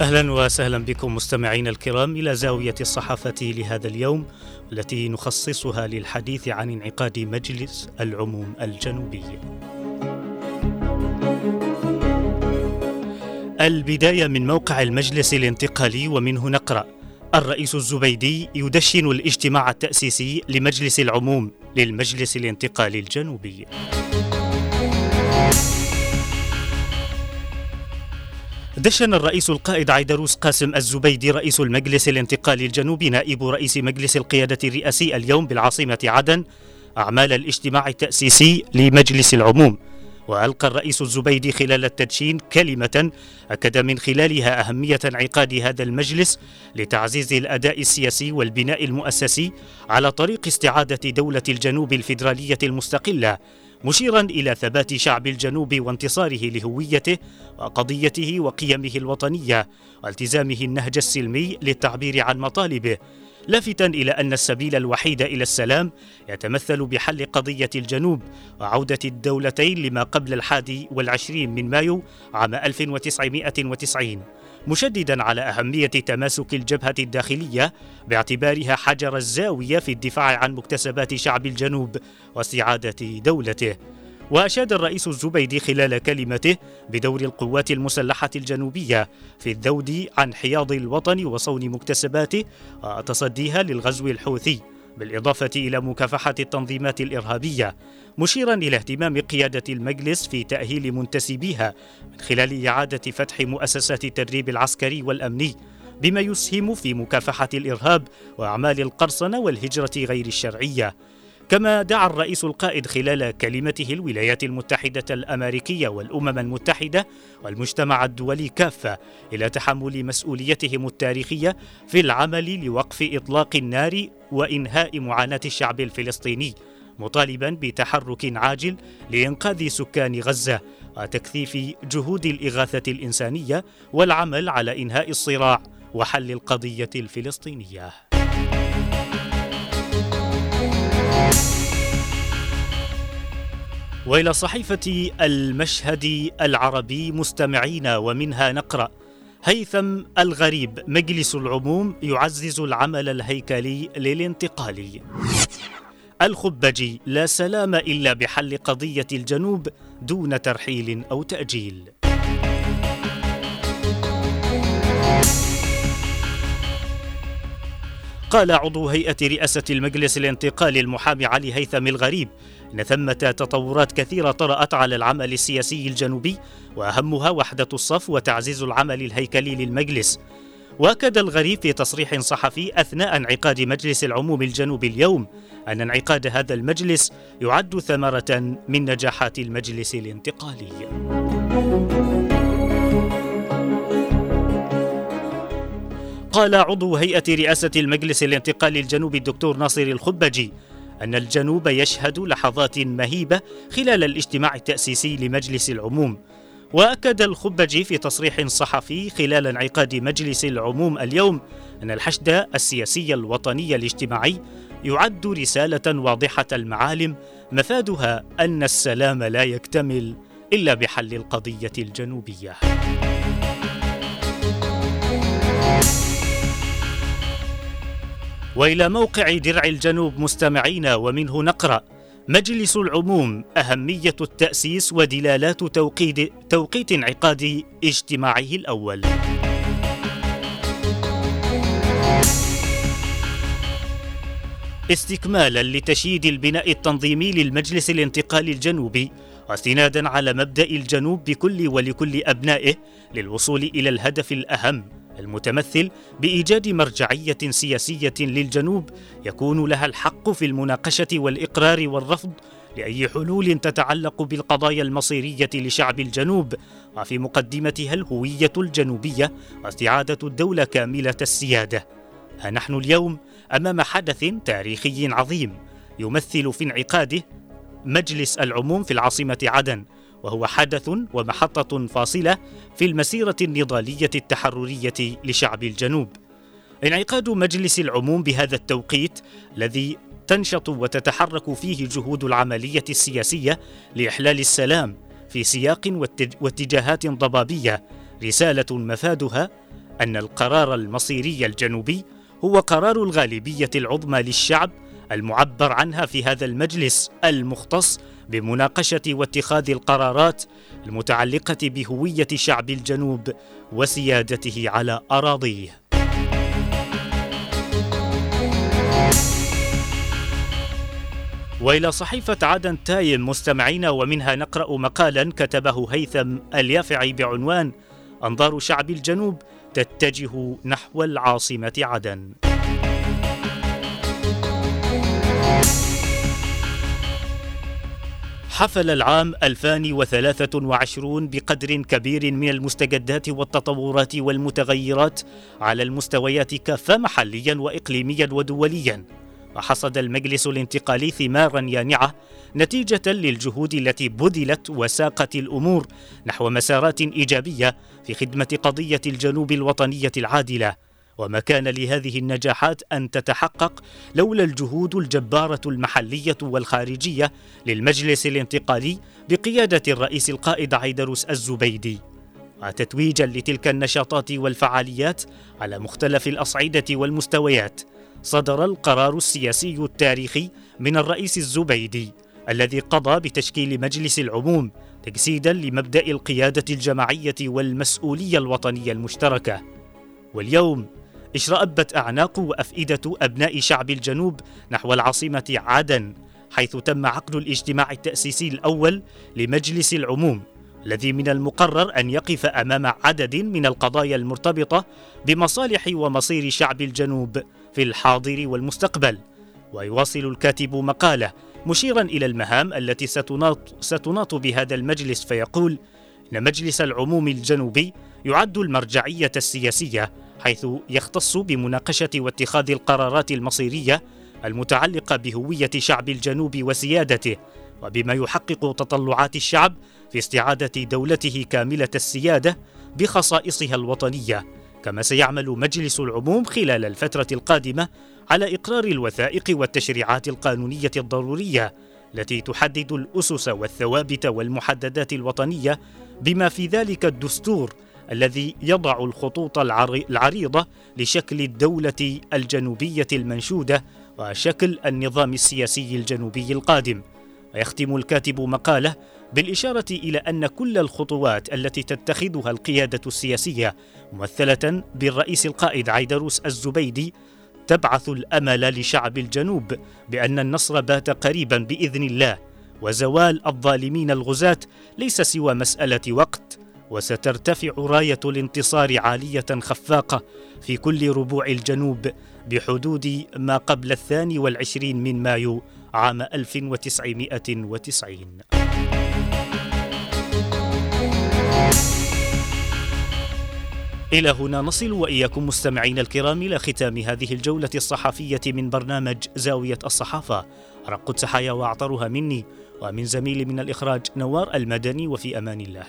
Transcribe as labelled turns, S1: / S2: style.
S1: أهلا وسهلا بكم مستمعينا الكرام إلى زاوية الصحافة لهذا اليوم التي نخصصها للحديث عن انعقاد مجلس العموم الجنوبي. البداية من موقع المجلس الانتقالي ومنه نقرأ الرئيس الزبيدي يدشن الاجتماع التأسيسي لمجلس العموم للمجلس الانتقالي الجنوبي. دشن الرئيس القائد عيدروس قاسم الزبيدي رئيس المجلس الانتقالي الجنوبي نائب رئيس مجلس القيادة الرئاسي اليوم بالعاصمة عدن أعمال الاجتماع التأسيسي لمجلس العموم. وألقى الرئيس الزبيدي خلال التدشين كلمة أكد من خلالها أهمية انعقاد هذا المجلس لتعزيز الأداء السياسي والبناء المؤسسي على طريق استعادة دولة الجنوب الفيدرالية المستقلة. مشيرا إلى ثبات شعب الجنوب وانتصاره لهويته وقضيته وقيمه الوطنية والتزامه النهج السلمي للتعبير عن مطالبه لافتا إلى أن السبيل الوحيد إلى السلام يتمثل بحل قضية الجنوب وعودة الدولتين لما قبل الحادي والعشرين من مايو عام 1990 مشددا على أهمية تماسك الجبهة الداخلية باعتبارها حجر الزاوية في الدفاع عن مكتسبات شعب الجنوب واستعادة دولته. وأشاد الرئيس الزبيدي خلال كلمته بدور القوات المسلحة الجنوبية في الذود عن حياض الوطن وصون مكتسباته وتصديها للغزو الحوثي. بالإضافة إلى مكافحة التنظيمات الإرهابية مشيرا إلى اهتمام قيادة المجلس في تأهيل منتسبيها من خلال إعادة فتح مؤسسات التدريب العسكري والأمني بما يسهم في مكافحة الإرهاب وأعمال القرصنة والهجرة غير الشرعية. كما دعا الرئيس القائد خلال كلمته الولايات المتحدة الأمريكية والأمم المتحدة والمجتمع الدولي كافه إلى تحمل مسؤوليتهم التاريخية في العمل لوقف إطلاق النار وإنهاء معاناة الشعب الفلسطيني مطالبا بتحرك عاجل لإنقاذ سكان غزة وتكثيف جهود الإغاثة الإنسانية والعمل على إنهاء الصراع وحل القضية الفلسطينية. وإلى صحيفة المشهد العربي مستمعين ومنها نقرأ هيثم الغريب مجلس العموم يعزز العمل الهيكلي للانتقال. الخبجي لا سلام إلا بحل قضية الجنوب دون ترحيل أو تأجيل. قال عضو هيئة رئاسة المجلس الانتقالي المحامي علي هيثم الغريب إن ثمة تطورات كثيرة طرأت على العمل السياسي الجنوبي وأهمها وحدة الصف وتعزيز العمل الهيكلي للمجلس وأكد الغريب في تصريح صحفي أثناء انعقاد مجلس العموم الجنوبي اليوم أن انعقاد هذا المجلس يعد ثمرة من نجاحات المجلس الانتقالي. قال عضو هيئة رئاسة المجلس الانتقالي الجنوبي الدكتور ناصر الخبجي أن الجنوب يشهد لحظات مهيبة خلال الاجتماع التأسيسي لمجلس العموم. وأكد الخبجي في تصريح صحفي خلال انعقاد مجلس العموم اليوم أن الحشد السياسي الوطني الاجتماعي يعد رسالة واضحة المعالم مفادها أن السلام لا يكتمل إلا بحل القضية الجنوبية. وإلى موقع درع الجنوب مستمعين ومنه نقرأ مجلس العموم أهمية التأسيس ودلالات توقيت, توقيت انعقاد اجتماعه الأول. استكمالا لتشييد البناء التنظيمي للمجلس الانتقالي الجنوبي واستنادا على مبدأ الجنوب بكل ولكل أبنائه للوصول إلى الهدف الأهم المتمثل بإيجاد مرجعية سياسية للجنوب يكون لها الحق في المناقشة والإقرار والرفض لأي حلول تتعلق بالقضايا المصيرية لشعب الجنوب وفي مقدمتها الهوية الجنوبية واستعادة الدولة كاملة السيادة. ها نحن اليوم أمام حدث تاريخي عظيم يمثل في انعقاده مجلس العموم في العاصمة عدن وهو حدث ومحطة فاصلة في المسيرة النضالية التحررية لشعب الجنوب. انعقاد مجلس العموم بهذا التوقيت الذي تنشط وتتحرك فيه جهود العملية السياسية لإحلال السلام في سياق واتجاهات ضبابية رسالة مفادها أن القرار المصيري الجنوبي هو قرار الغالبية العظمى للشعب المعبر عنها في هذا المجلس المختص بمناقشة واتخاذ القرارات المتعلقة بهوية شعب الجنوب وسيادته على أراضيه. وإلى صحيفة عدن تايم مستمعين ومنها نقرأ مقالا كتبه هيثم اليافعي بعنوان أنظار شعب الجنوب تتجه نحو العاصمة عدن حفل العام 2023 بقدر كبير من المستجدات والتطورات والمتغيرات على المستويات كافة محليا وإقليميا ودوليا. وحصد المجلس الانتقالي ثمارا يانعة نتيجة للجهود التي بذلت وساقت الأمور نحو مسارات إيجابية في خدمة قضية الجنوب الوطنية العادلة. وما كان لهذه النجاحات أن تتحقق لولا الجهود الجبارة المحلية والخارجية للمجلس الانتقالي بقيادة الرئيس القائد عيدروس الزبيدي. وتتويجا لتلك النشاطات والفعاليات على مختلف الأصعدة والمستويات صدر القرار السياسي التاريخي من الرئيس الزبيدي الذي قضى بتشكيل مجلس العموم تجسيدا لمبدأ القيادة الجماعية والمسؤولية الوطنية المشتركة. واليوم اشرأبت أعناق وأفئدة أبناء شعب الجنوب نحو العاصمة عدن حيث تم عقد الاجتماع التأسيسي الأول لمجلس العموم الذي من المقرر أن يقف أمام عدد من القضايا المرتبطة بمصالح ومصير شعب الجنوب في الحاضر والمستقبل. ويواصل الكاتب مقالة مشيرا إلى المهام التي ستناط, ستناط بهذا المجلس فيقول إن مجلس العموم الجنوبي يعد المرجعية السياسية حيث يختص بمناقشة واتخاذ القرارات المصيرية المتعلقة بهوية شعب الجنوب وسيادته وبما يحقق تطلعات الشعب في استعادة دولته كاملة السيادة بخصائصها الوطنية كما سيعمل مجلس العموم خلال الفترة القادمة على إقرار الوثائق والتشريعات القانونية الضرورية التي تحدد الأسس والثوابت والمحددات الوطنية بما في ذلك الدستور الذي يضع الخطوط العريضة لشكل الدولة الجنوبية المنشودة وشكل النظام السياسي الجنوبي القادم. ويختم الكاتب مقالة بالإشارة إلى أن كل الخطوات التي تتخذها القيادة السياسية ممثلة بالرئيس القائد عيدروس الزبيدي تبعث الأمل لشعب الجنوب بأن النصر بات قريبا بإذن الله وزوال الظالمين الغزاة ليس سوى مسألة وقت وسترتفع راية الانتصار عالية خفاقة في كل ربوع الجنوب بحدود ما قبل الثاني والعشرين من مايو عام 1990 إلى هنا نصل وإياكم مستمعين الكرام إلى ختام هذه الجولة الصحفية من برنامج زاوية الصحافة. رق التحايا وأعطرها مني ومن زميلي من الإخراج نوار المدني وفي أمان الله.